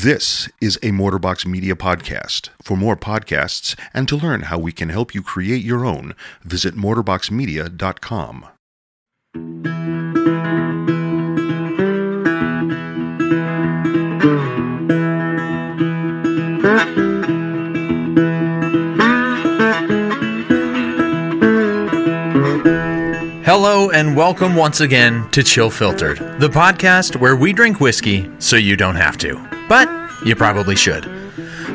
This is a Motorbox Media podcast. For more podcasts and to learn how we can help you create your own, visit motorboxmedia.com. Hello and welcome once again to Chill Filtered, the podcast where we drink whiskey so you don't have to. But you probably should.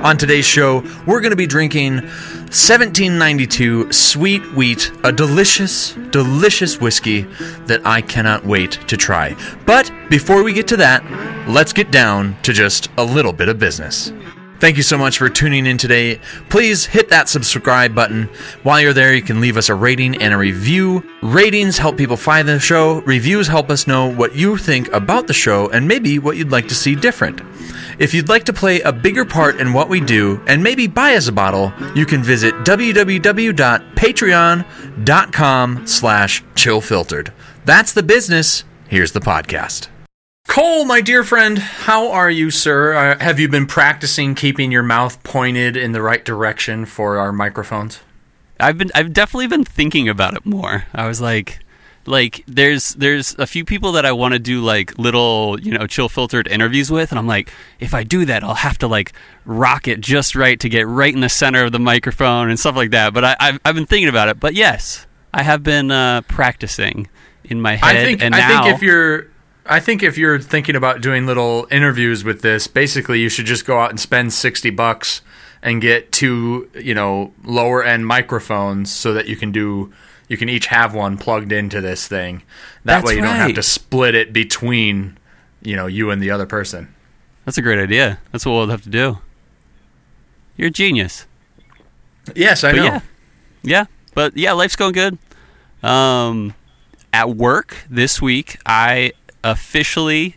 On today's show, we're going to be drinking 1792 Sweet Wheat, a delicious, delicious whiskey that I cannot wait to try. But before we get to that, let's get down to just a little bit of business. Thank you so much for tuning in today. Please hit that subscribe button. While you're there, you can leave us a rating and a review. Ratings help people find the show, reviews help us know what you think about the show and maybe what you'd like to see different. If you'd like to play a bigger part in what we do and maybe buy us a bottle, you can visit www.patreon.com slash chillfiltered. That's the business. Here's the podcast. Cole, my dear friend, how are you, sir? Uh, have you been practicing keeping your mouth pointed in the right direction for our microphones? I've been I've definitely been thinking about it more. I was like like there's there's a few people that I want to do like little, you know, chill filtered interviews with and I'm like if I do that, I'll have to like rock it just right to get right in the center of the microphone and stuff like that. But I have I've been thinking about it. But yes, I have been uh, practicing in my head I think and I now think if you're I think if you're thinking about doing little interviews with this, basically you should just go out and spend 60 bucks and get two, you know, lower end microphones so that you can do you can each have one plugged into this thing. That That's way you don't have to split it between, you know, you and the other person. That's a great idea. That's what we'll have to do. You're a genius. Yes, I but know. yeah, yeah, but yeah, life's going good. Um, at work this week, I officially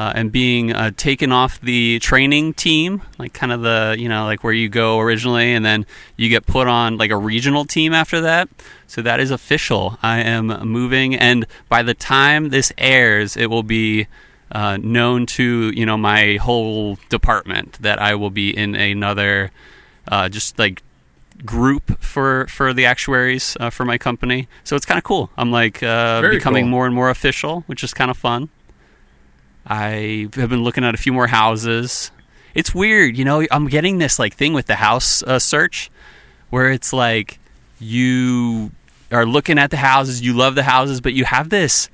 uh, am being uh, taken off the training team, like kind of the you know like where you go originally, and then you get put on like a regional team after that. So that is official. I am moving, and by the time this airs, it will be. Uh, known to you know my whole department that I will be in another uh, just like group for for the actuaries uh, for my company. So it's kind of cool. I'm like uh, becoming cool. more and more official, which is kind of fun. I have been looking at a few more houses. It's weird, you know. I'm getting this like thing with the house uh, search, where it's like you are looking at the houses, you love the houses, but you have this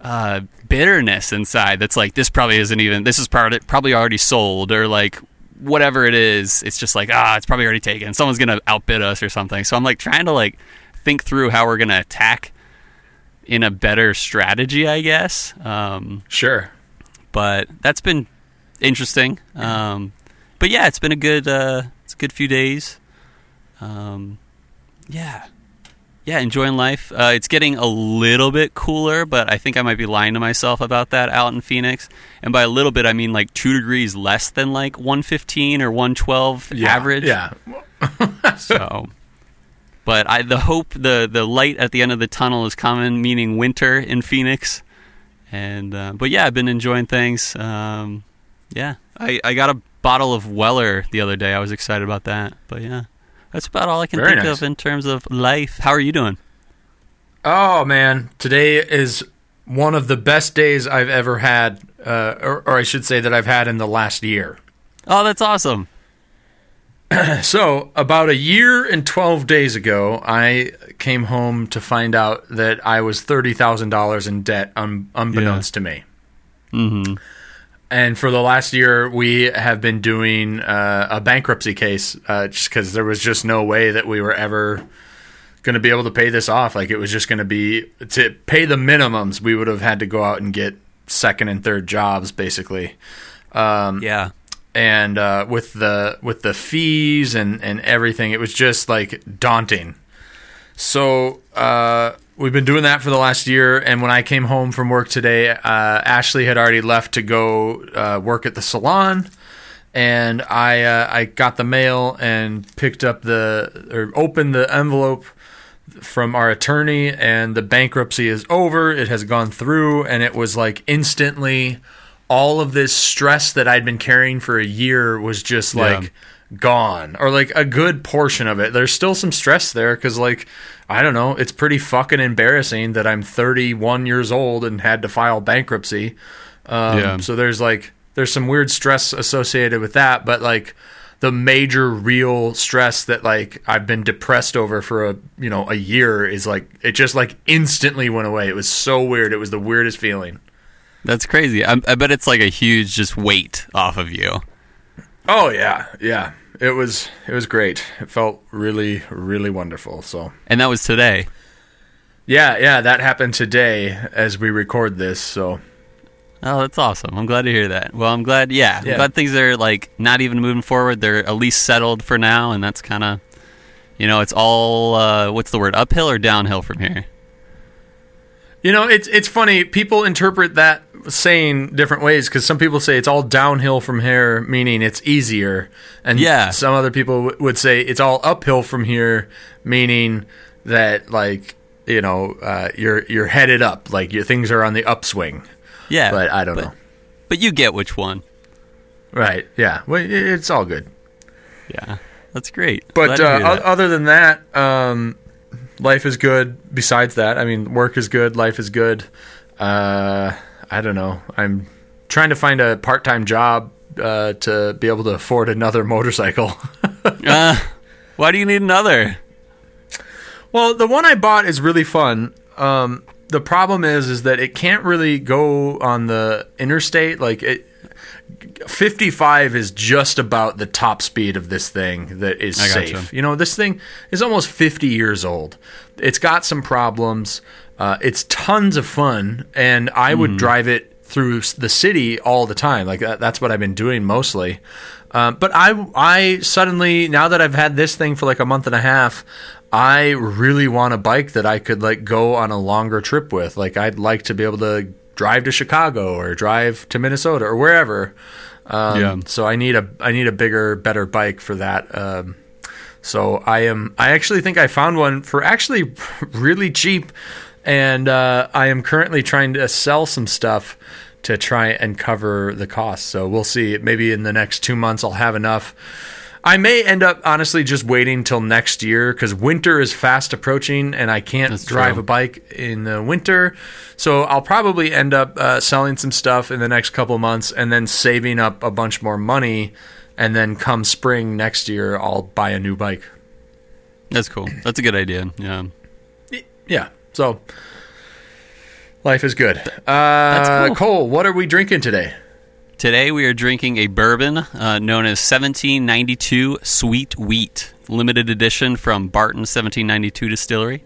uh, bitterness inside that's like this probably isn't even this is probably already sold or like whatever it is it's just like ah it's probably already taken someone's gonna outbid us or something so i'm like trying to like think through how we're gonna attack in a better strategy i guess um, Sure. But that's been interesting um, but yeah it's been a good uh, it's a good few days um, yeah yeah, enjoying life. Uh, it's getting a little bit cooler, but I think I might be lying to myself about that out in Phoenix. And by a little bit, I mean like two degrees less than like 115 or 112 Yeah, average. Yeah. So, but I the hope the the light at the end of the tunnel is coming, meaning winter in Phoenix. And uh, but yeah, I've been enjoying things. Um, yeah, I I got a bottle of Weller the other day. I was excited about that. But yeah, that's about all I can Very think nice. of in terms of life. How are you doing? Oh man, today is one of the best days I've ever had, uh, or, or I should say that I've had in the last year. Oh, that's awesome. So, about a year and 12 days ago, I came home to find out that I was $30,000 in debt, un- unbeknownst to me. Mm-hmm. And for the last year, we have been doing uh, a bankruptcy case uh, just because there was just no way that we were ever going to be able to pay this off. Like, it was just going to be to pay the minimums, we would have had to go out and get second and third jobs, basically Yeah. And uh, with the with the fees and and everything, it was just like daunting. So uh, we've been doing that for the last year. And when I came home from work today, uh, Ashley had already left to go uh, work at the salon. And I uh, I got the mail and picked up the or opened the envelope from our attorney, and the bankruptcy is over. It has gone through, and it was like instantly all of this stress that I'd been carrying for a year was just Yeah. like gone or like a good portion of it. There's still some stress there cuz like I don't know, it's pretty fucking embarrassing that I'm 31 years old and had to file bankruptcy. Um, Yeah. so there's like there's some weird stress associated with that, but like the major real stress that like I've been depressed over for a you know a year is like it just like instantly went away. It was so weird. It was the weirdest feeling. That's crazy. I, I bet it's like a huge just weight off of you. Oh yeah, yeah. It was it was great. It felt really really wonderful. So And that was today. yeah, yeah, that happened today as we record this. So Oh, that's awesome. I'm glad to hear that. Well, I'm glad, yeah, I'm Yeah. glad things are like not even moving forward. They're at least settled for now, and that's kind of, you know, it's all, uh, what's the word, uphill or downhill from here? You know, it's it's funny. People interpret that saying different ways because some people say it's all downhill from here, meaning it's easier, and Yeah. some other people w- would say it's all uphill from here, meaning that like you know uh, you're you're headed up, like your things are on the upswing. Yeah. But I don't but, know. But you get which one. Right? Yeah. Well, it- it's all good. Yeah. That's great. But uh, that. other than that, um, life is good. Besides that, I mean, work is good. Life is good. Uh, I don't know. I'm trying to find a part-time job uh, to be able to afford another motorcycle. uh, why do you need another? well, the one I bought is really fun. Um, the problem is, is that it can't really go on the interstate. Like it, 55 is just about the top speed of this thing that is safe. You know, this thing is almost 50 years old. It's got some problems. Uh, it's tons of fun, and I Hmm. would drive it through the city all the time. Like that, that's what I've been doing mostly. Um, but I, I suddenly now that I've had this thing for like a month and a half, I really want a bike that I could like go on a longer trip with. Like I'd like to be able to drive to Chicago or drive to Minnesota or wherever. Um, Yeah. So I need a I need a bigger, better bike for that. Um, so I am I actually think I found one for actually really cheap, and uh, I am currently trying to sell some stuff to try and cover the cost. So we'll see. Maybe in the next two months I'll have enough. I may end up honestly just waiting till next year because winter is fast approaching and I can't That's drive true. a bike in the winter. So I'll probably end up uh, selling some stuff in the next couple months and then saving up a bunch more money. And then come spring next year, I'll buy a new bike. That's cool. That's a good idea. Yeah. Yeah. So life is good. Uh, cool. Cole, what are we drinking today? Today we are drinking a bourbon uh, known as 1792 Sweet Wheat, limited edition from Barton 1792 Distillery,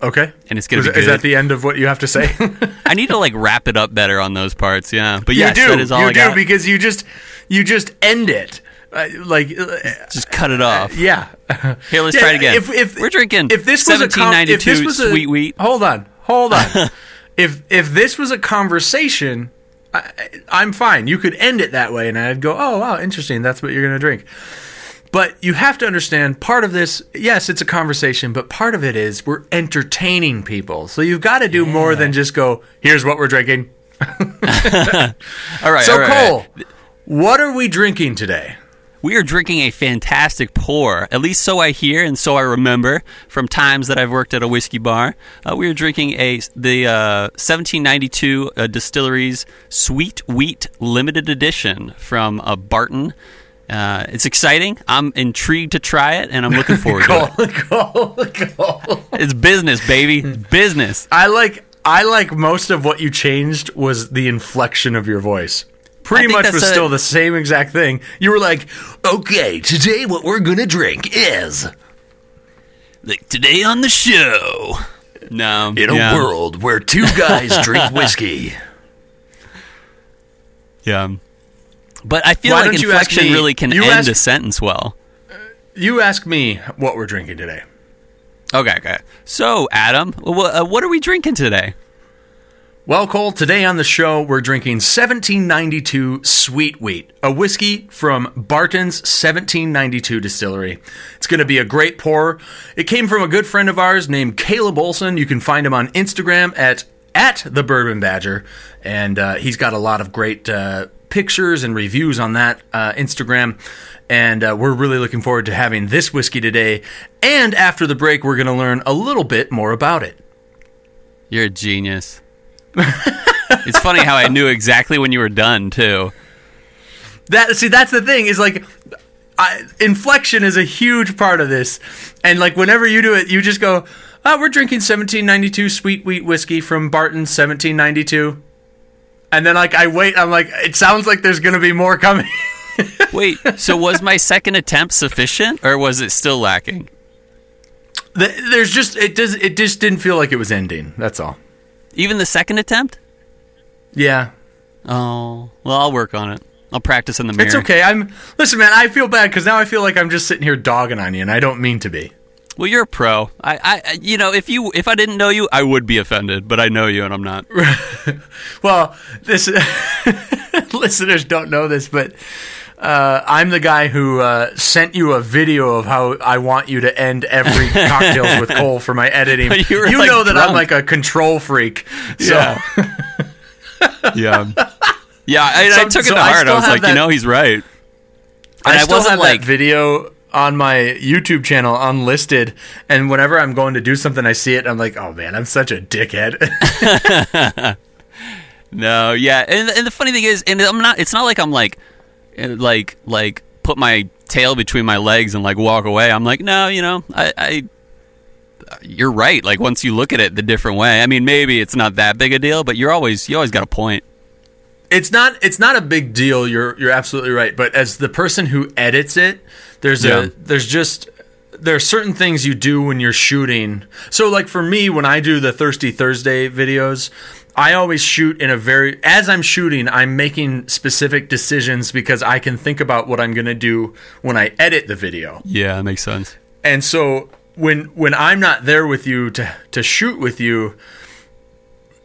Okay. and it's gonna Is, be good. is that the end of what you have to say? I need to like wrap it up better on those parts. Yeah, but you yes, do. that is all you I do got. because you just you just end it. Uh, like uh, Just cut it off. yeah. Here, let's Yeah, try it again. If, if We're drinking if this was a com- if 1792 this was a, Sweet Wheat. Hold on, hold on. if if this was a conversation, I, I'm fine. You could end it that way, and I'd go, "Oh, wow, interesting. That's what you're going to drink." But you have to understand part of this, yes, it's a conversation, but part of it is we're entertaining people. So you've got to do more than just go, here's what we're drinking. All right, So, all right, Cole, right. what are we drinking today? We are drinking a fantastic pour, at least so I hear and so I remember from times that I've worked at a whiskey bar. Uh, we are drinking a the uh, 1792 uh, Distilleries Sweet Wheat Limited Edition from uh, Barton. Uh, it's exciting. I'm intrigued to try it, and I'm looking forward to it. Cole, Cole. It's business, baby. business. I like I like most of what you changed was the inflection of your voice. Pretty much was a- still the same exact thing. You were like, "Okay, today what we're gonna drink is Like today on the show. No, in a world where two guys drink whiskey." Yeah. But I feel Why like don't you ask inflection me- really can end ask- a sentence well. You ask me what we're drinking today. Okay, okay. So, Adam, uh, what are we drinking today? Well, Cole, today on the show, we're drinking 1792 Sweet Wheat, a whiskey from Barton's 1792 distillery. It's going to be a great pour. It came from a good friend of ours named Caleb Olson. You can find him on Instagram at at the Bourbon Badger, and uh, he's got a lot of great uh, pictures and reviews on that uh, Instagram. And uh, we're really looking forward to having this whiskey today. And after the break, we're going to learn a little bit more about it. You're a genius. It's funny how I knew exactly when you were done too. That see, that's the thing is like I, inflection is a huge part of this, and like whenever you do it, you just go, "Oh, we're drinking 1792 sweet wheat whiskey from Barton 1792," and then like I wait, I'm like, it sounds like there's gonna be more coming. Wait, so was my second attempt sufficient, or was it still lacking? The- there's just it does it just didn't feel like it was ending. That's all. Even the second attempt? Yeah, Oh, well, I'll work on it. I'll practice in the mirror. it's okay. I'm listen, man. I feel bad because now I feel like I'm just sitting here dogging on you, and I don't mean to be. Well, you're a pro. I, I, you know, if you, if I didn't know you, I would be offended. But I know you, and I'm not. Well, this listeners don't know this, but uh, I'm the guy who uh, sent you a video of how I want you to end every cocktails with Cole for my editing. But you You, like, know that I'm like a control freak. So Yeah. yeah. Yeah, I, I took it so to I heart. I, still was like, that- you know, he's right. And I I still wasn't have like- that video on my YouTube channel unlisted, and whenever I'm going to do something, I see it, I'm like, oh man, I'm such a dickhead. No, yeah, and, and the funny thing is, and I'm not. It's not like I'm like, like, like put my tail between my legs and like walk away. I'm like, no, you know, I, I, you're right. Like once you look at it the different way, I mean, maybe it's not that big a deal, but you're always, you always got a point. it's not it's not a big deal you're you're absolutely right but as the person who edits it there's Yeah. a there's just there are certain things you do when you're shooting so like for me when i do the thirsty thursday videos i always shoot in a very as i'm shooting i'm making specific decisions because i can think about what i'm going to do when i edit the video Yeah, that makes sense. and so when when I'm not there with you to to shoot with you,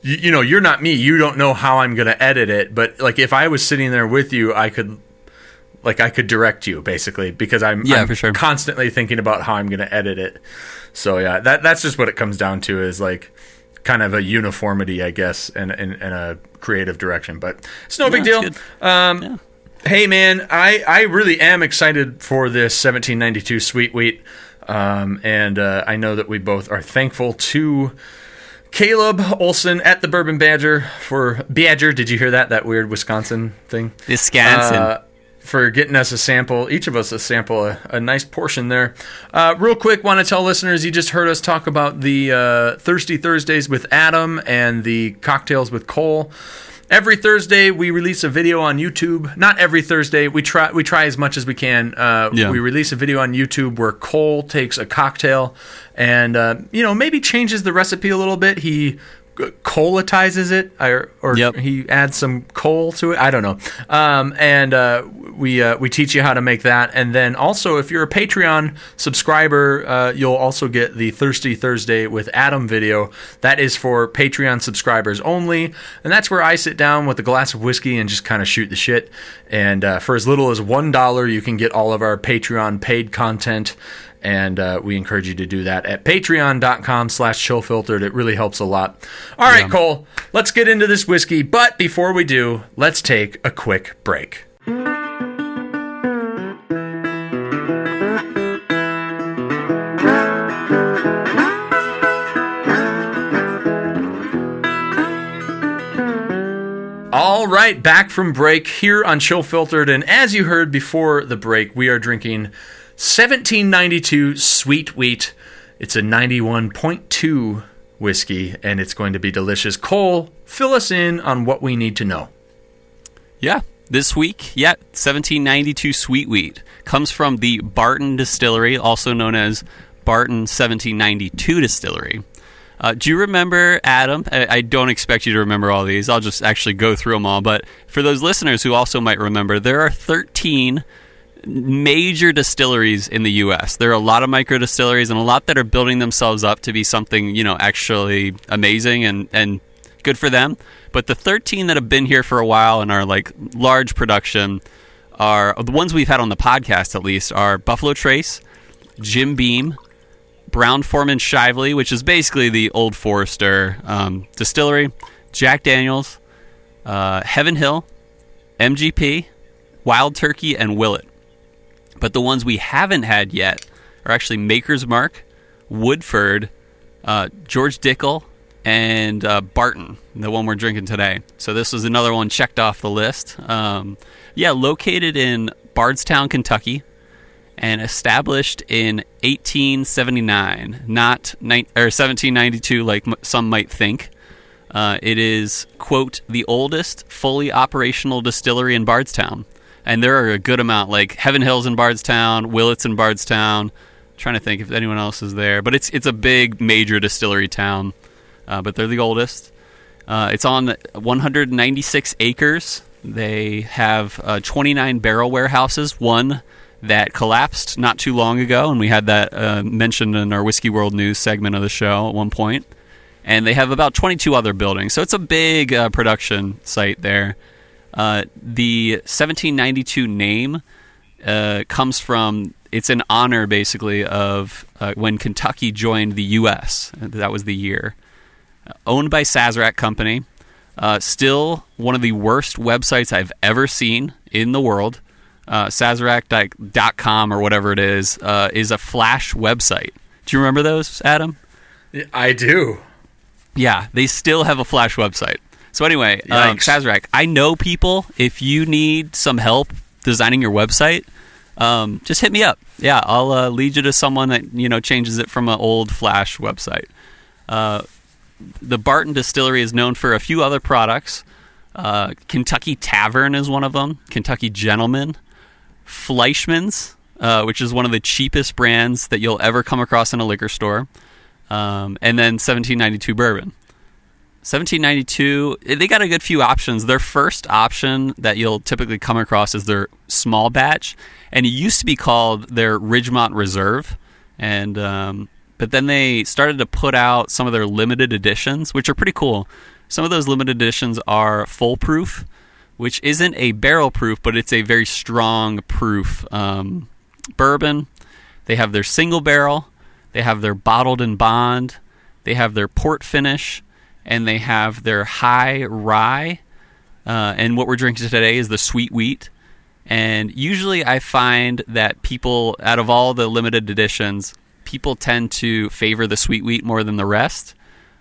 you, you know, you're not me. You don't know how I'm going to edit it. But like if I was sitting there with you, I could like I could direct you basically because I'm Yeah, I'm for sure. constantly thinking about how I'm going to edit it. So yeah, that that's just what it comes down to is like kind of a uniformity, I guess, and and, and a creative direction. But it's no big deal. Um, Yeah. Hey man, I, I really am excited for this 1792 Sweet Wheat, um, and uh, I know that we both are thankful to Caleb Olson at the Bourbon Badger for Badger. Did you hear that? That weird Wisconsin thing. Wisconsin. Uh, for getting us a sample, each of us a sample, a, a nice portion there. Uh, real quick, want to tell listeners you just heard us talk about the uh, Thirsty Thursdays with Adam and the cocktails with Cole. Every Thursday we release a video on YouTube. Not every Thursday. We try we try as much as we can. Uh, Yeah. We release a video on YouTube where Cole takes a cocktail and uh, you know maybe changes the recipe a little bit. He colatizes it or, or Yep. he adds some coal to it. I don't know. Um, and uh, we uh, we teach you how to make that. And then also, if you're a Patreon subscriber, uh, you'll also get the Thirsty Thursday with Adam video. That is for Patreon subscribers only, and that's where I sit down with a glass of whiskey and just kind of shoot the shit. And uh, for as little as one dollar, you can get all of our Patreon paid content and uh, we encourage you to do that at patreon.com slash chillfiltered it really helps a lot. All right cole let's get into this whiskey. But before we do let's take a quick break. All right, back from break here on Chill Filtered, and as you heard before the break, we are drinking 1792 Sweet Wheat. It's a 91.2 whiskey, and it's going to be delicious. Cole, fill us in on what we need to know. Yeah. This week, yeah, 1792 Sweet Wheat comes from the Barton Distillery, also known as Barton 1792 Distillery. Uh, do you remember, Adam? I, I don't expect you to remember all these. I'll just actually go through them all. But for those listeners who also might remember, there are 13 major distilleries in the U.S. There are a lot of micro distilleries and a lot that are building themselves up to be something, you know, actually amazing and, and good for them. But the 13 that have been here for a while and are like large production are the ones we've had on the podcast at least are Buffalo Trace, Jim Beam, Brown Forman Shively, which is basically the Old Forester um, distillery, Jack Daniels, uh, Heaven Hill, MGP, Wild Turkey, and Willett. But the ones we haven't had yet are actually Maker's Mark, Woodford, uh, George Dickel, and uh, Barton, the one we're drinking today. So this was another one checked off the list. Um, yeah, located in Bardstown, Kentucky, and established in 1879, not ni- or 1792, like m- some might think. Uh, it is quote the oldest fully operational distillery in Bardstown, and there are a good amount, like Heaven Hills in Bardstown, Willett's in Bardstown. trying to think if anyone else is there, but it's it's a big major distillery town. Uh, but they're the oldest. Uh, it's on 196 acres. They have uh, 29 barrel warehouses. One that collapsed not too long ago, and we had that uh, mentioned in our Whiskey World News segment of the show at one point. And they have about 22 other buildings, so it's a big uh, production site there. Uh, the 1792 name uh, comes from it's an honor basically of uh, when Kentucky joined the U.S. That was the year. owned by Sazerac Company. Uh, still one of the worst websites I've ever seen in the world. Uh, Sazerac.com or whatever it is uh, is a Flash website. Do you remember those, Adam? I do. Yeah, they still have a Flash website. So anyway, um. Sazerac, I know people. If you need some help designing your website, um, just hit me up. Yeah, I'll uh, lead you to someone that you know changes it from an old Flash website. Uh, the Barton Distillery is known for a few other products. Uh, Kentucky Tavern is one of them. Kentucky Gentleman, Fleischmann's, uh, which is one of the cheapest brands that you'll ever come across in a liquor store, um, and then 1792 bourbon. 1792, they got a good few options. Their first option that you'll typically come across is their small batch, and it used to be called their Ridgemont Reserve, and um, but then they started to put out some of their limited editions, which are pretty cool. Some of those limited editions are full proof, which isn't a barrel proof, but it's a very strong proof um, bourbon. They have their single barrel, they have their bottled and bond, they have their port finish, and they have their high rye. Uh, and what we're drinking today is the sweet wheat. And usually I find that people, out of all the limited editions, people tend to favor the sweet wheat more than the rest.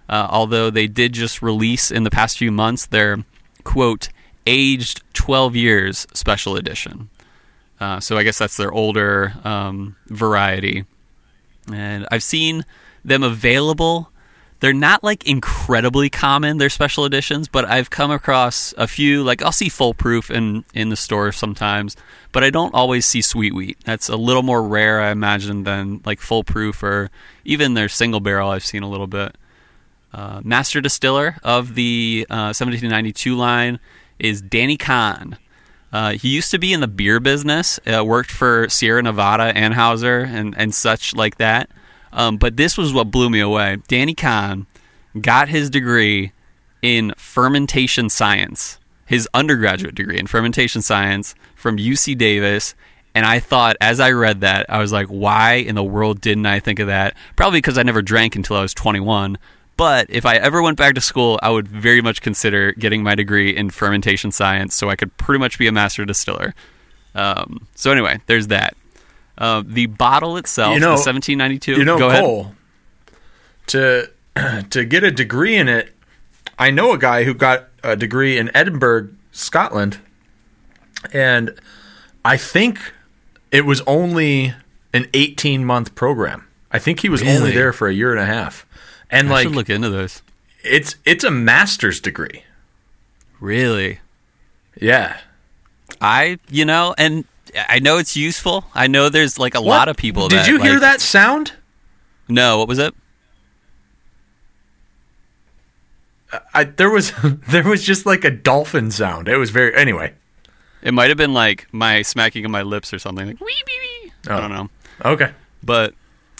Uh, although they did just release in the past few months their quote aged 12 years special edition. Uh, so I guess that's their older um, variety. And I've seen them available. They're not like incredibly common, they're special editions, but I've come across a few. Like I'll see full proof in in the store sometimes, but I don't always see sweet wheat. That's a little more rare, I imagine, than like full proof or even their single barrel. I've seen a little bit. Uh, master distiller of the uh, 1792 line is Danny Kahn. Uh, he used to be in the beer business, worked for Sierra Nevada, Anheuser, and, and such like that. Um, but this was what blew me away. Danny Kahn got his degree in fermentation science, his undergraduate degree in fermentation science from UC Davis. And I thought, as I read that, I was like, why in the world didn't I think of that? Probably because I never drank until I was 21. But if I ever went back to school, I would very much consider getting my degree in fermentation science so I could pretty much be a master distiller. Um, so, anyway, there's that. Uh, the bottle itself, You know- the 1792. You know, go ahead. To to get a degree in it, I know a guy who got a degree in Edinburgh, Scotland, and I think it was only an 18 month program. I think he was only there for a year and a half, and I like should look into this. it's it's a master's degree. Really? Yeah, I, you know, and I know it's useful. I know there's like a What? lot of people. Did that, you hear like- that sound? No, what was it? I, there was there was just like a dolphin sound. It was very anyway. It might have been like my smacking of my lips or something. Like wee wee wee. I Oh. don't know, Okay. but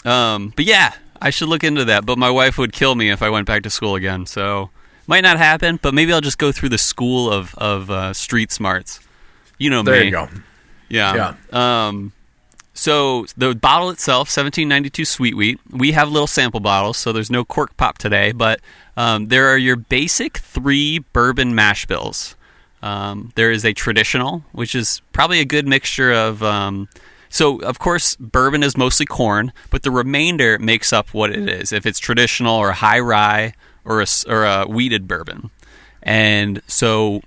um, but yeah, I should look into that. But my wife would kill me if I went back to school again. So might not happen. But maybe I'll just go through the school of of uh, street smarts. You know There me. you go. Yeah. Um, So the bottle itself, 1792 sweet wheat. We have little sample bottles, so there's no cork pop today, but um, there are your basic three bourbon mash bills. Um, there is a traditional, which is probably a good mixture of. Um, so, of course, bourbon is mostly corn, but the remainder makes up what it is. If it's traditional or high rye or a, or a wheated bourbon. And so,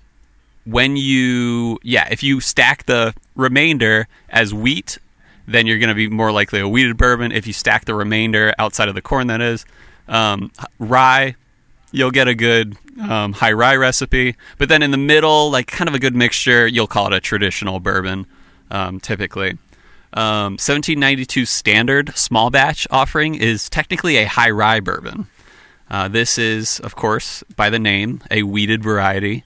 when you, yeah, if you stack the remainder as wheat, then you're going to be more likely a wheated bourbon. If you stack the remainder outside of the corn, that is, um, rye, you'll get a good um, high rye recipe. But then in the middle, like kind of a good mixture, you'll call it a traditional bourbon, um, typically. Um, 1792 standard small batch offering is technically a high rye bourbon. Uh, this is, of course, by the name, a wheated variety.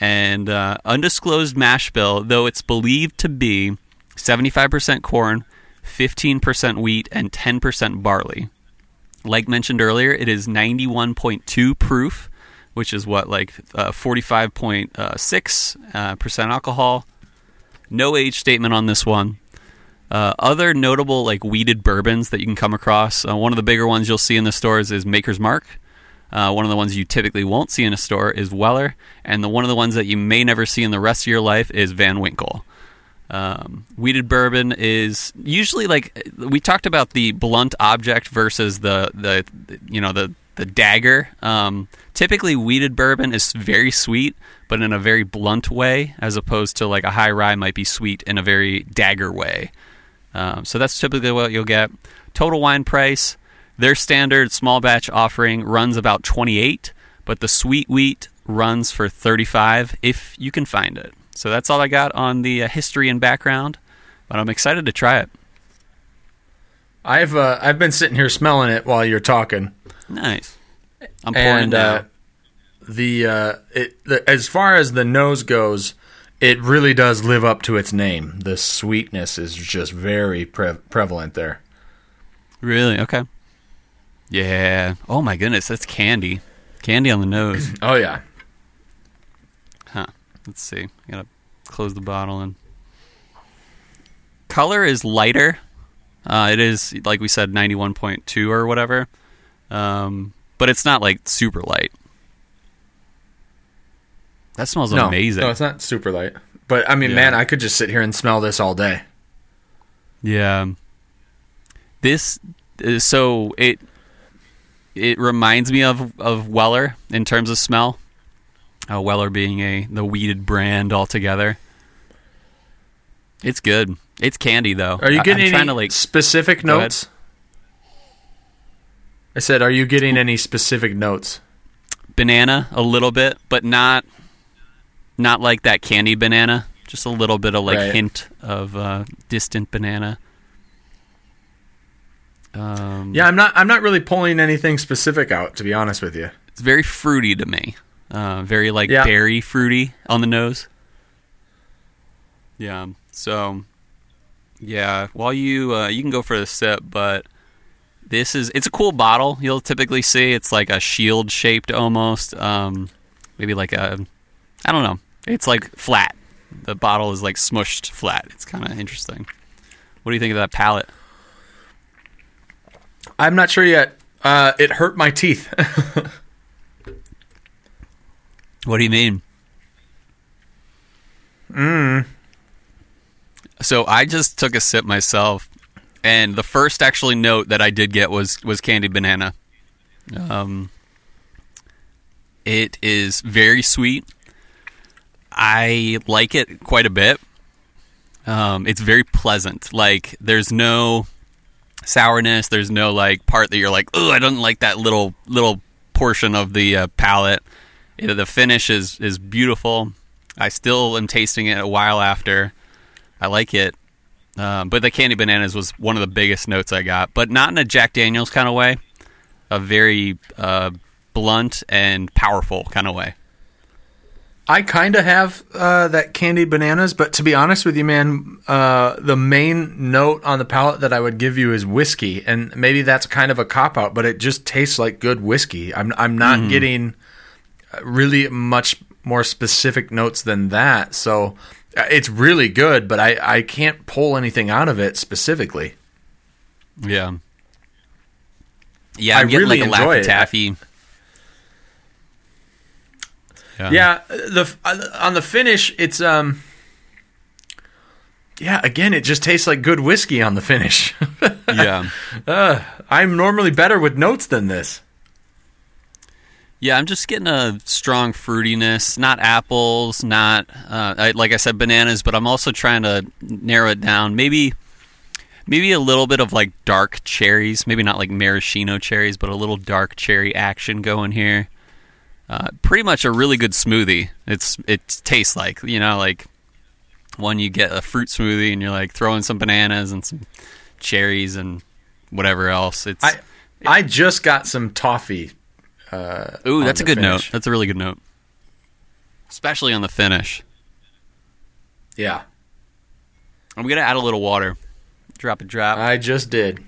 And uh, undisclosed mash bill, though it's believed to be 75% corn, 15% wheat, and 10% barley. Like mentioned earlier, it is 91.2 proof, which is what, like uh, 45.6 uh, percent alcohol. No age statement on this one. Uh, other notable like wheated bourbons that you can come across. Uh, one of the bigger ones you'll see in the stores is Maker's Mark. Uh, one of the ones you typically won't see in a store is Weller, and the one of the ones that you may never see in the rest of your life is Van Winkle. Um, wheated bourbon is usually like we talked about the blunt object versus the the you know the the dagger. Um, typically, wheated bourbon is very sweet, but in a very blunt way, as opposed to like a high rye might be sweet in a very dagger way. Um, so that's typically what you'll get. Total wine price. Their standard small batch offering runs about 28, but the sweet wheat runs for 35 if you can find it. So that's all I got on the uh, history and background, but I'm excited to try it. I've uh, I've been sitting here smelling it while you're talking. Nice. I'm pouring and, uh, the uh, it the, as far as the nose goes, it really does live up to its name. The sweetness is just very pre- prevalent there. Really? Okay. Yeah. Oh my goodness, that's candy. Candy on the nose. oh yeah. Huh. Let's see. I gotta close the bottle and color is lighter. Uh, it is like we said, ninety one point two or whatever. Um, but it's not like super light. That smells no, amazing. No, it's not super light. But I mean, yeah. man, I could just sit here and smell this all day. Yeah. This uh, so it it reminds me of of Weller in terms of smell. Uh, Weller being a the wheated brand altogether. It's good. It's candy though. Are you getting any to, like, specific notes? I said, are you getting any specific notes? Banana, a little bit, but not not like that candy banana. Just a little bit of like right. hint of uh, distant banana. Um, yeah, I'm not. I'm not really pulling anything specific out, to be honest with you. It's very fruity to me. Uh, very like yeah. berry fruity on the nose. Yeah. So, yeah. While you uh, you can go for the sip, but this is it's a cool bottle. You'll typically see it's like a shield shaped almost. Um, maybe like a I don't know. It's like flat. The bottle is like smushed flat. It's kind of interesting. What do you think of that palate? I'm not sure yet. Uh, it hurt my teeth. what do you mean? Mm. So I just took a sip myself, and the first actually note that I did get was was candied banana. Um, it is very sweet. I like it quite a bit. Um, it's very pleasant. Like there's no sourness. There's no like part that you're like, oh, I don't like that little little portion of the uh, palate. The finish is is beautiful. I still am tasting it a while after. I like it. Um, but the candy bananas was one of the biggest notes I got, but not in a Jack Daniels kind of way, a very uh, blunt and powerful kind of way. I kind of have uh, that candied bananas, but to be honest with you, man, uh, the main note on the palate that I would give you is whiskey, and maybe that's kind of a cop out, but it just tastes like good whiskey. I'm I'm not mm. getting really much more specific notes than that. So Uh, It's really good, but I, I can't pull anything out of it specifically. Yeah. Yeah, I I'm getting really like a enjoy Laffy it. Taffy. Yeah, the on the finish, it's um, yeah. Again, it just tastes like good whiskey on the finish. yeah. uh, I'm normally better with notes than this. Yeah, I'm just getting a strong fruitiness, not apples, not uh, I, like I said bananas, but I'm also trying to narrow it down. Maybe maybe a little bit of like dark cherries, maybe not like maraschino cherries, but a little dark cherry action going here. Uh, pretty much a really good smoothie. It's it tastes like you know like one you get a fruit smoothie and you're like throwing some bananas and some cherries and whatever else. It's I I just got some toffee. ooh, that's a good finish. note. That's a really good note, especially on the finish. Yeah, I'm gonna add a little water. Drop a drop. I just did.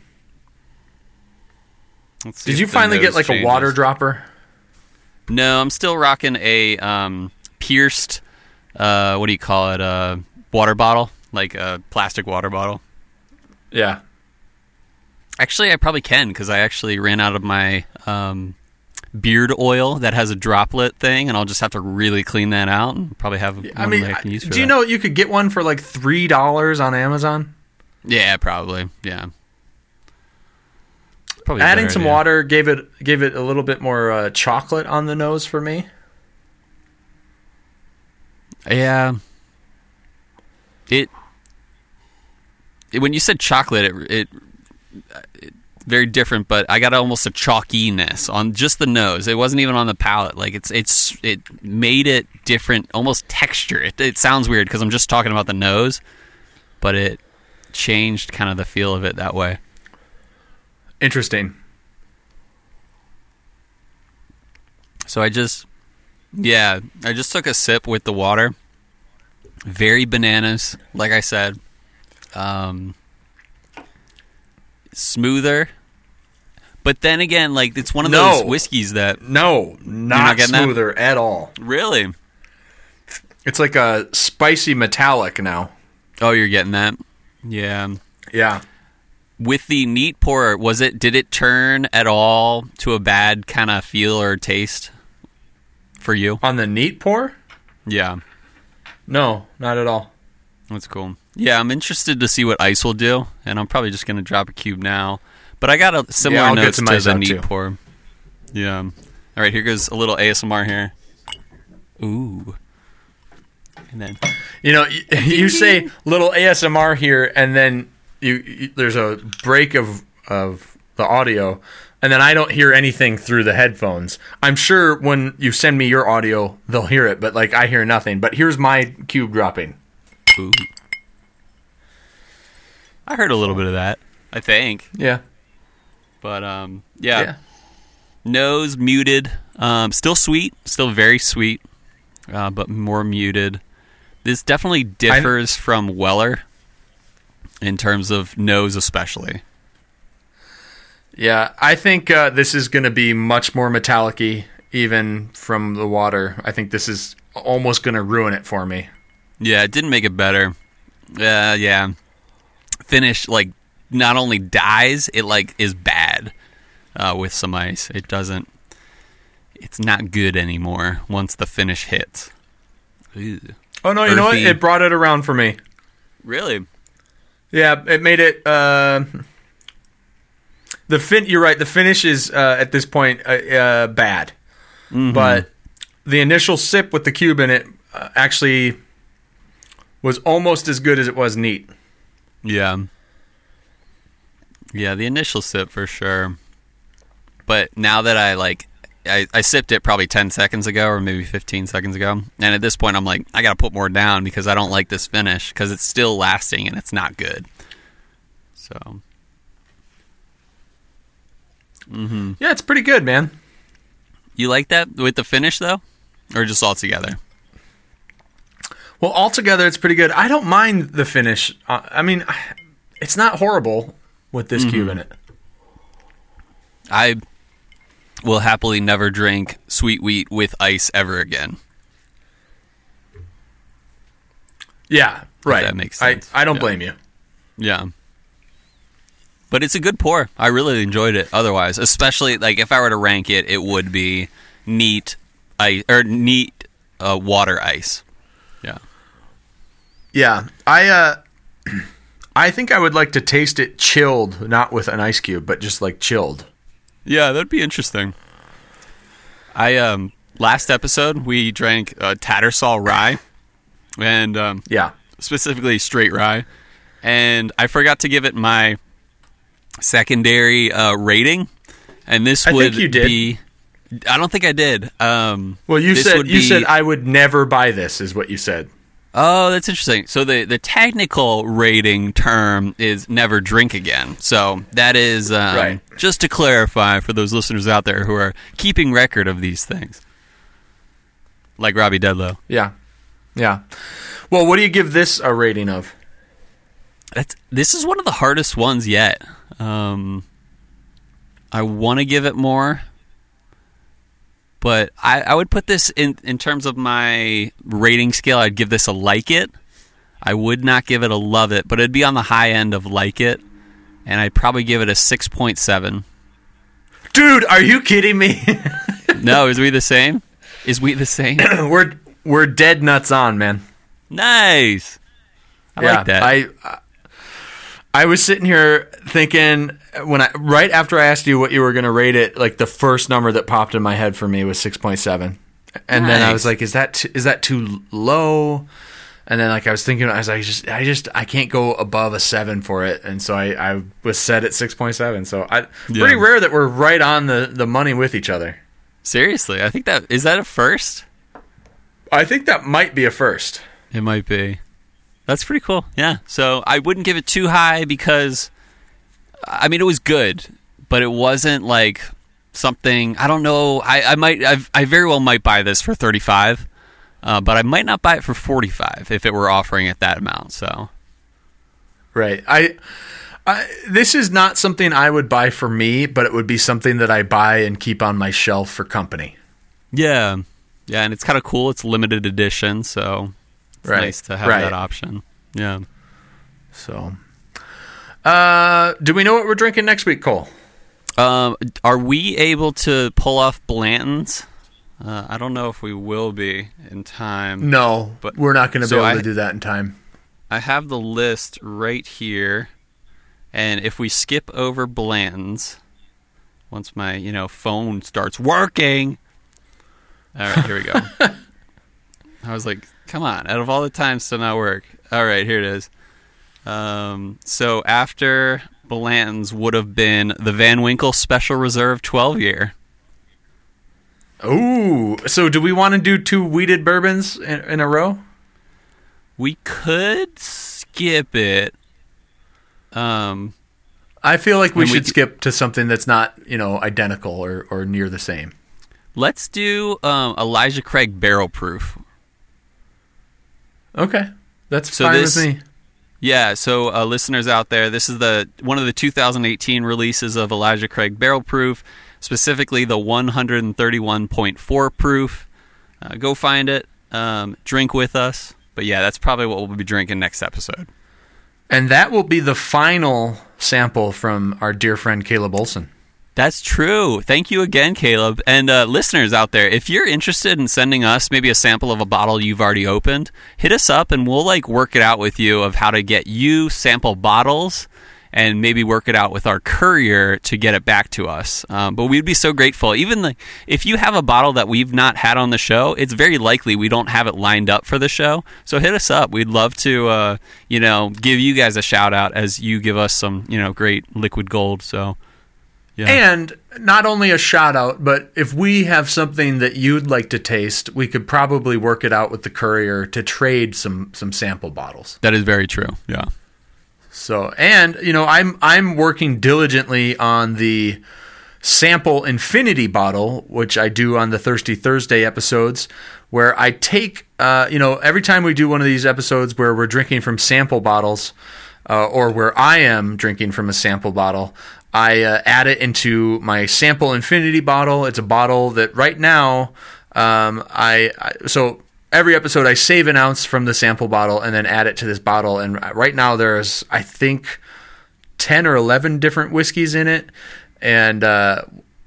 Let's see Did you finally get like a water dropper? No, I'm still rocking a um, pierced. Uh, what do you call it? A water bottle, like a plastic water bottle. Yeah. Actually, I probably can because I actually ran out of my um, beard oil that has a droplet thing, and I'll just have to really clean that out and probably have one I mean, that I can use for do you that. know you could get one for like three dollars on Amazon? Yeah, probably. Yeah. Probably Adding some idea. water gave it gave it a little bit more uh, chocolate on the nose for me. Yeah. It, it when you said chocolate, it, it, it very different, but I got almost a chalkiness on just the nose. It wasn't even on the palate. Like it's it's it made it different, almost texture. It, it sounds weird because I'm just talking about the nose, but it changed kind of the feel of it that way. Interesting. So I just, yeah, I just took a sip with the water. Very bananas, like I said. Um, smoother. But then again, like it's one of No. those whiskeys that No, not, not getting that? smoother at all. really. It's like a spicy metallic now. Oh, you're getting that. Yeah. Yeah. With the neat pour, was it? Did it turn at all to a bad kind of feel or taste for you? On the neat pour? Yeah. No, not at all. That's cool. Yeah, I'm interested to see what ice will do, and I'm probably just gonna drop a cube now. But I got a similar Yeah, notes some to the neat too. pour. Yeah. All right, here goes a little ASMR here. Ooh. And then You know, you, you say little ASMR here, and then you, you there's a break of of the audio, and then I don't hear anything through the headphones. I'm sure when you send me your audio, they'll hear it, but like I hear nothing. But here's my cube dropping. ooh. I heard a little bit of that. I think, Yeah, but um, yeah. yeah. Nose muted. Um, still sweet. Still very sweet, uh, but more muted. This definitely differs from Weller in terms of nose, especially. Yeah, I think uh, this is going to be much more metallic-y, even from the water. I think this is almost going to ruin it for me. Yeah, it didn't make it better. Uh, yeah. Finish like not only dies, it like is bad uh, with some ice. It doesn't. It's not good anymore once the finish hits. Ooh. Oh no, you know what? It brought it around for me. Really? Yeah, it made it. Uh, the fin. You're right. The finish is uh, at this point uh, uh, bad, but the initial sip with the cube in it uh, actually was almost as good as it was neat. Yeah. Yeah, the initial sip for sure. But now that I like I, I sipped it probably 10 seconds ago or maybe 15 seconds ago. And at this point I'm like I got to put more down because I don't like this finish cuz it's still lasting and it's not good. So, Yeah, it's pretty good, man. you like that with the finish though or just all together? Well, altogether, it's pretty good. I don't mind the finish. Uh, I mean, it's not horrible with this cube in it. I will happily never drink sweet wheat with ice ever again. Yeah, right. that makes sense. I, I don't Yeah. blame you. Yeah. But it's a good pour. I really enjoyed it. Otherwise, especially like if I were to rank it, it would be neat ice or neat uh, water ice. Yeah. Yeah, I uh, I think I would like to taste it chilled, not with an ice cube, but just like chilled. Yeah, that'd be interesting. I um last episode we drank uh, Tattersall rye, and um, Yeah, specifically straight rye, and I forgot to give it my secondary uh, rating, and this I would think you did. be. I don't think I did. Um, Well, you said you be- said I would never buy this, is what you said. Oh, that's interesting. So the the technical rating term is never drink again. So that is um, Right. just to clarify for those listeners out there who are keeping record of these things, like Robbie Dedlow. Yeah, yeah. Well, what do you give this a rating of? That's this is one of the hardest ones yet. Um, I want to give it more, but I, I would put this in in terms of my rating scale. I'd give this a like it. I would not give it a love it, but it'd be on the high end of like it, and I'd probably give it a six point seven. Dude, are you kidding me? No, is we the same? Is we the same? we're we're dead nuts on, man. nice. I yeah, like that. I I was sitting here thinking when I right after I asked you what you were going to rate it, like the first number that popped in my head for me was six point seven, and then I was like, is that t- is that too low? And then like I was thinking, I was like, just I just I can't go above a seven for it, and so I I was set at six point seven. So I Yeah. pretty rare that we're right on the the money with each other. Seriously, I think that is that a first. I think that might be a first. It might be. That's pretty cool. Yeah. So I wouldn't give it too high because, I mean, it was good, but it wasn't like something. I don't know. I, I might. i I very well might buy this for thirty five, uh, but I might not buy it for forty five if it were offering at that amount. So Right. I, I this is not something I would buy for me, but it would be something that I buy and keep on my shelf for company. yeah, yeah, and it's kind of cool. It's limited edition, so it's Right. nice to have Right. that option. Yeah. So, uh, do we know what we're drinking next week, Cole? Um, are we able to pull off Blanton's? Uh, I don't know if we will be in time. No, But- we're not going to so be able I- to do that in time. I have the list right here, and if we skip over Blanton's, once my you know phone starts working, all right, here we go. I was like, come on, out of all the times to not work. All right, here it is. Um, so after Blanton's would have been the Van Winkle Special Reserve 12 year. Ooh, so do we want to do two wheated bourbons in, in a row? We could skip it. Um, I feel like we And we should skip to something that's not, you know, identical or, or near the same. let's do um, Elijah Craig Barrel Proof. Okay, that's So fine this- with me. Yeah, so uh, listeners out there, this is the one of the 2018 releases of Elijah Craig Barrel Proof, specifically the 131.4 proof. Uh, go find it, um, drink with us. But yeah, that's probably what we'll be drinking next episode. And that will be the final sample from our dear friend Caleb Olson. That's true. Thank you again, Caleb. And uh, listeners out there, if you're interested in sending us maybe a sample of a bottle you've already opened, hit us up and we'll like work it out with you of how to get you sample bottles and maybe work it out with our courier to get it back to us. Um, but we'd be so grateful. Even like if you have a bottle that we've not had on the show, it's very likely we don't have it lined up for the show. So hit us up. We'd love to, uh, you know, give you guys a shout out as you give us some, you know, great liquid gold. So. Yeah. And not only a shout out, but if we have something that you'd like to taste, we could probably work it out with the courier to trade some some sample bottles. That is very true. Yeah. So, and you know, I'm I'm working diligently on the sample infinity bottle, which I do on the Thirsty Thursday episodes, where I take, uh, you know, every time we do one of these episodes where we're drinking from sample bottles, uh, or where I am drinking from a sample bottle, I uh, add it into my sample infinity bottle. It's a bottle that right now, um, I, I so every episode I save an ounce from the sample bottle and then add it to this bottle. And right now there's I think ten or eleven different whiskeys in it, and uh,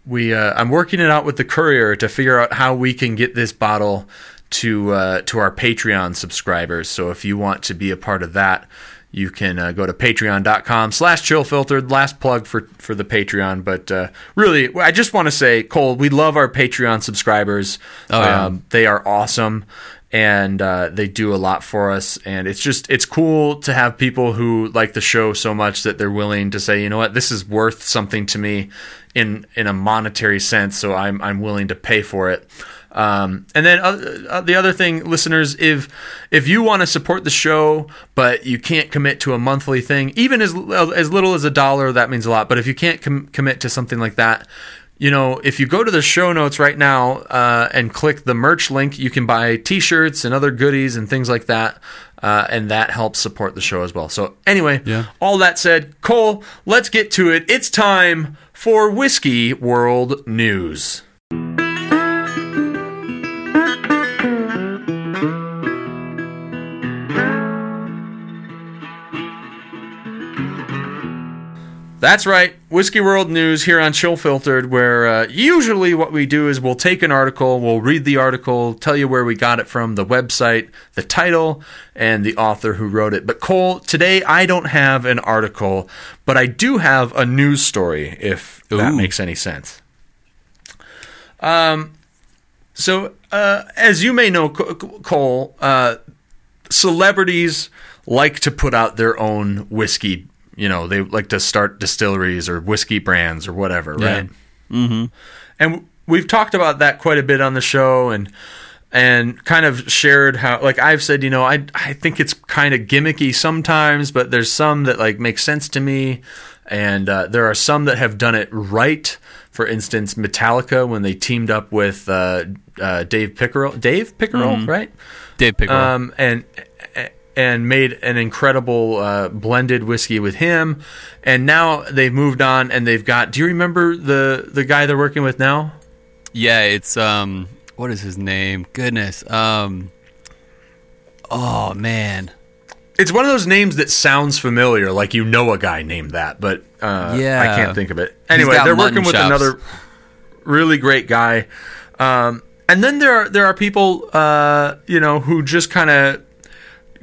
we uh, I'm working it out with the courier to figure out how we can get this bottle to uh, to our Patreon subscribers. So if you want to be a part of that, you can uh, go to patreon.com slash chillfiltered last plug for, for the patreon but uh, really i just want to say cole we love our patreon subscribers. Oh, yeah. um, they are awesome and uh, they do a lot for us and it's just it's cool to have people who like the show so much that they're willing to say you know what? This is worth something to me in in a monetary sense so i'm i'm willing to pay for it um, and then uh, uh, the other thing, listeners, if if you want to support the show but you can't commit to a monthly thing, even as as little as a dollar, that means a lot. But if you can't com- commit to something like that, you know, if you go to the show notes right now uh, and click the merch link, you can buy T-shirts and other goodies and things like that. Uh, and that helps support the show as well. So, anyway, Yeah. all that said, Cole, let's get to it. It's time for Whiskey World News. That's right, Whiskey World News here on Chill Filtered, where uh, usually what we do is we'll take an article, we'll read the article, tell you where we got it from, the website, the title, and the author who wrote it. But Cole, today I don't have an article, but I do have a news story, if that makes any sense. Um, so uh, as you may know, Cole, uh, celebrities like to put out their own whiskey. You know, they like to start distilleries or whiskey brands or whatever, Yeah. right? Mm-hmm. And we've talked about that quite a bit on the show, and and kind of shared how, like I've said, you know, I I think it's kind of gimmicky sometimes, but there's some that like make sense to me, and uh, there are some that have done it right. For instance, Metallica when they teamed up with uh, uh, Dave Pickerell, Dave Pickerell, right? Dave Pickerell. um, and and made an incredible uh, blended whiskey with him. And now they've moved on and they've got. Do you remember the the guy they're working with now? yeah, it's um, what is his name? Goodness. Um, oh man. It's one of those names that sounds familiar, like you know a guy named that, but uh, Yeah. I can't think of it. Anyway, they're working with chops. another really great guy. Um, and then there are there are people, uh, you know, who just kind of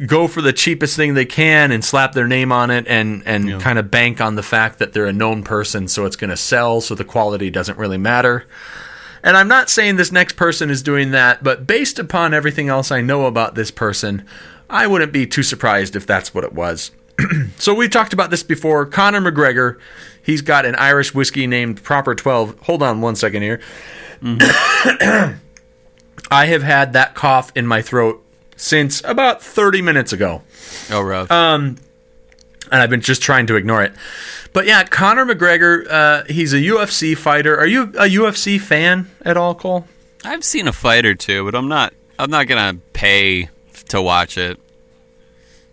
go for the cheapest thing they can and slap their name on it and and kind of bank on the fact that they're a known person, so it's going to sell, so the quality doesn't really matter. And I'm not saying this next person is doing that, but based upon everything else I know about this person, I wouldn't be too surprised if that's what it was. so we've talked about this before. Conor McGregor, he's got an Irish whiskey named Proper 12. Hold on one second here. Mm-hmm. I have had that cough in my throat since about 30 minutes ago Oh, rough. Um, and I've been just trying to ignore it. But yeah, Conor McGregor, uh, he's a UFC fighter. Are you a UFC fan at all, Cole? I've seen a fight or two, but I'm not. I'm not gonna pay to watch it.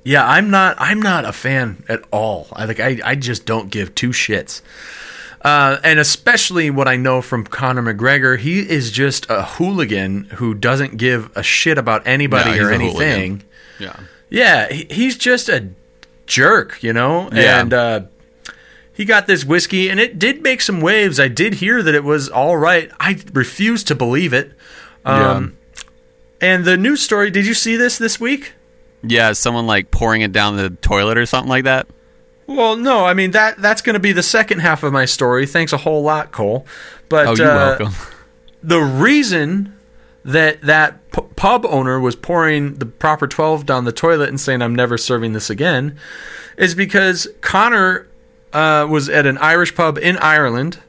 Yeah, I'm not. I'm not a fan at all. I like. I, I just don't give two shits. Uh, and especially what I know from Conor McGregor, he is just a hooligan who doesn't give a shit about anybody No, or anything. Yeah. Yeah, he, he's just a jerk, you know? Yeah. And uh, he got this whiskey, and it did make some waves. I did hear that it was all right. I refuse to believe it. Um, And the news story, did you see this this week? Yeah, someone like pouring it down the toilet or something like that. Well, no, I mean that that's going to be the second half of my story. Thanks a whole lot, Cole. But Oh, you're uh, welcome. the reason that that p- pub owner was pouring the proper 12 down the toilet and saying I'm never serving this again is because Conor uh, was at an Irish pub in Ireland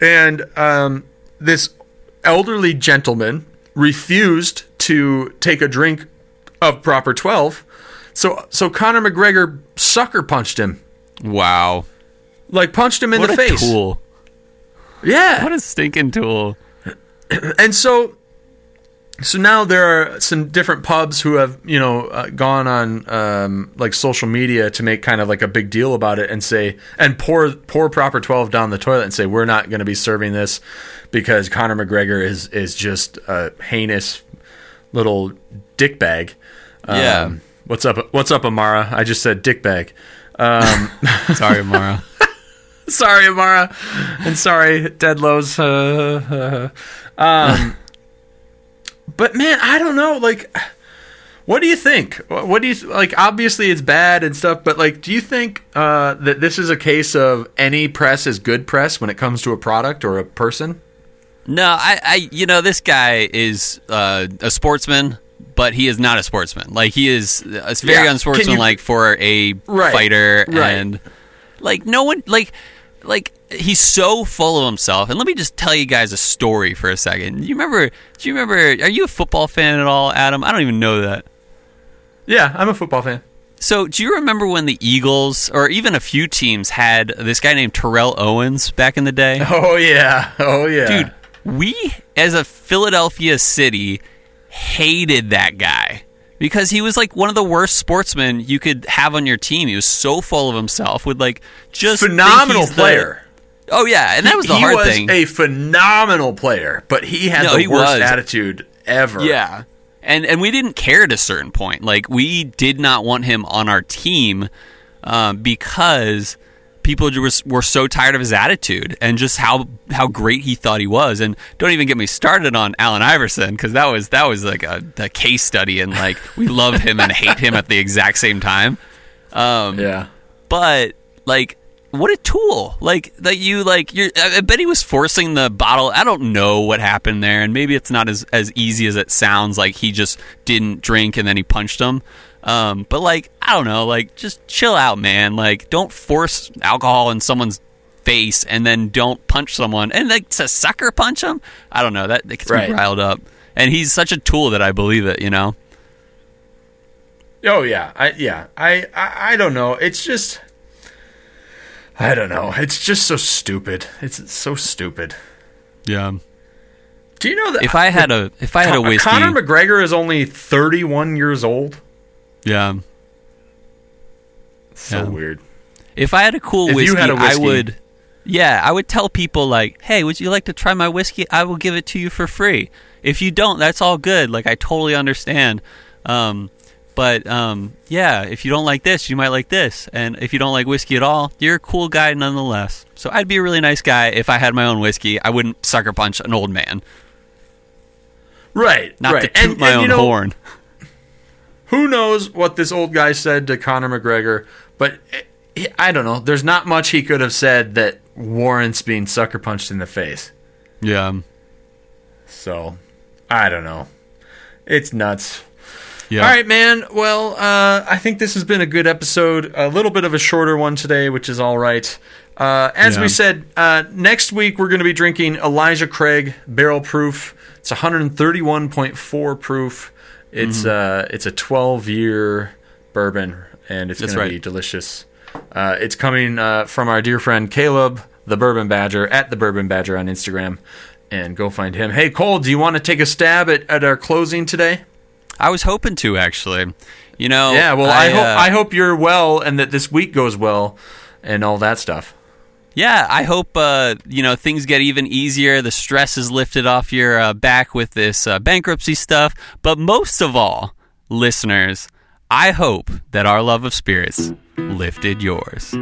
and um, this elderly gentleman refused to take a drink of proper 12 so so Conor McGregor sucker punched him Wow. like punched him in What the a face tool. yeah What a stinking tool. and so so now there are some different pubs who have you know uh, gone on um, like social media to make kind of like a big deal about it and say and pour pour proper 12 down the toilet and say we're not going to be serving this because Conor McGregor is is just a heinous little dick bag. Yeah. What's up? What's up, Amara? I just said dick bag. Um, Sorry, Amara. sorry, Amara, and sorry, Deadlows. Uh, uh, um, but man, I don't know. Like, what do you think? What do you like? Obviously, it's bad and stuff, but like, do you think uh, that this is a case of any press is good press when it comes to a product or a person? No, I, I, you know, this guy is uh, a sportsman, but he is not a sportsman. Like he is, uh, it's very Yeah. unsportsmanlike for a Right. fighter, Right. and like no one, like, like he's so full of himself. And let me just tell you guys a story for a second. You remember? Do you remember? Are you a football fan at all, Adam? I don't even know that. Yeah, I'm a football fan. So, do you remember when the Eagles, or even a few teams, had this guy named Terrell Owens back in the day? Oh yeah, oh yeah, Dude, we as a Philadelphia city hated that guy because he was like one of the worst sportsmen you could have on your team. He was so full of himself with like just phenomenal he's the- player. oh yeah, and that was the he hard was thing. a phenomenal player, but he had No, the he worst was. attitude ever. Yeah. And and we didn't care at a certain point. Like we did not want him on our team um, because people were so tired of his attitude and just how how great he thought he was. And don't even get me started on Allen Iverson because that was that was like a, a case study and like we love him and hate him at the exact same time. Um, yeah. but like what a tool like that you like you're I I bet he was forcing the bottle I don't know what happened there and maybe it's not as as easy as it sounds like he just didn't drink and then he punched him um but like I don't know like just chill out man like don't force alcohol in someone's face and then don't punch someone and like to sucker punch them I don't know that, that gets Right. me riled up and he's such a tool that I believe it you know Oh yeah, I yeah, I, I I don't know. It's just I don't know. It's just so stupid. It's so stupid. yeah Do you know that if I had a if I had a Con- whiskey Conor McGregor is only 31 years old? Yeah So Yeah. weird. If I had a cool If whiskey, had a I whiskey- would. Yeah, I would tell people like, "Hey, would you like to try my whiskey? I will give it to you for free. If you don't, that's all good. Like I totally understand. Um, but um, yeah, if you don't like this, you might like this, and if you don't like whiskey at all, you're a cool guy nonetheless. So I'd be a really nice guy if I had my own whiskey. I wouldn't sucker punch an old man, Right. not right. to toot And- my and, own you know, horn. Who knows what this old guy said to Conor McGregor, but I don't know. There's not much he could have said that warrants being sucker punched in the face. Yeah, So, I don't know. It's nuts. yeah. All right, man. Well, uh, I think this has been a good episode. A little bit of a shorter one today, which is all right. Uh, as Yeah. we said, uh, next week we're going to be drinking Elijah Craig Barrel Proof. It's 131.4 proof. It's uh, it's a 12 year bourbon, and it's going to be delicious. Uh, it's coming uh, from our dear friend Caleb, the Bourbon Badger, at the Bourbon Badger on Instagram, and go find him. Hey, Cole, do you want to take a stab at, at our closing today? I was hoping to actually. You know. Yeah, well, I, hope uh, I hope you're well and that this week goes well and all that stuff. Yeah, I hope uh, you know things get even easier. The stress is lifted off your uh, back with this uh, bankruptcy stuff. But most of all, listeners, I hope that our love of spirits lifted yours.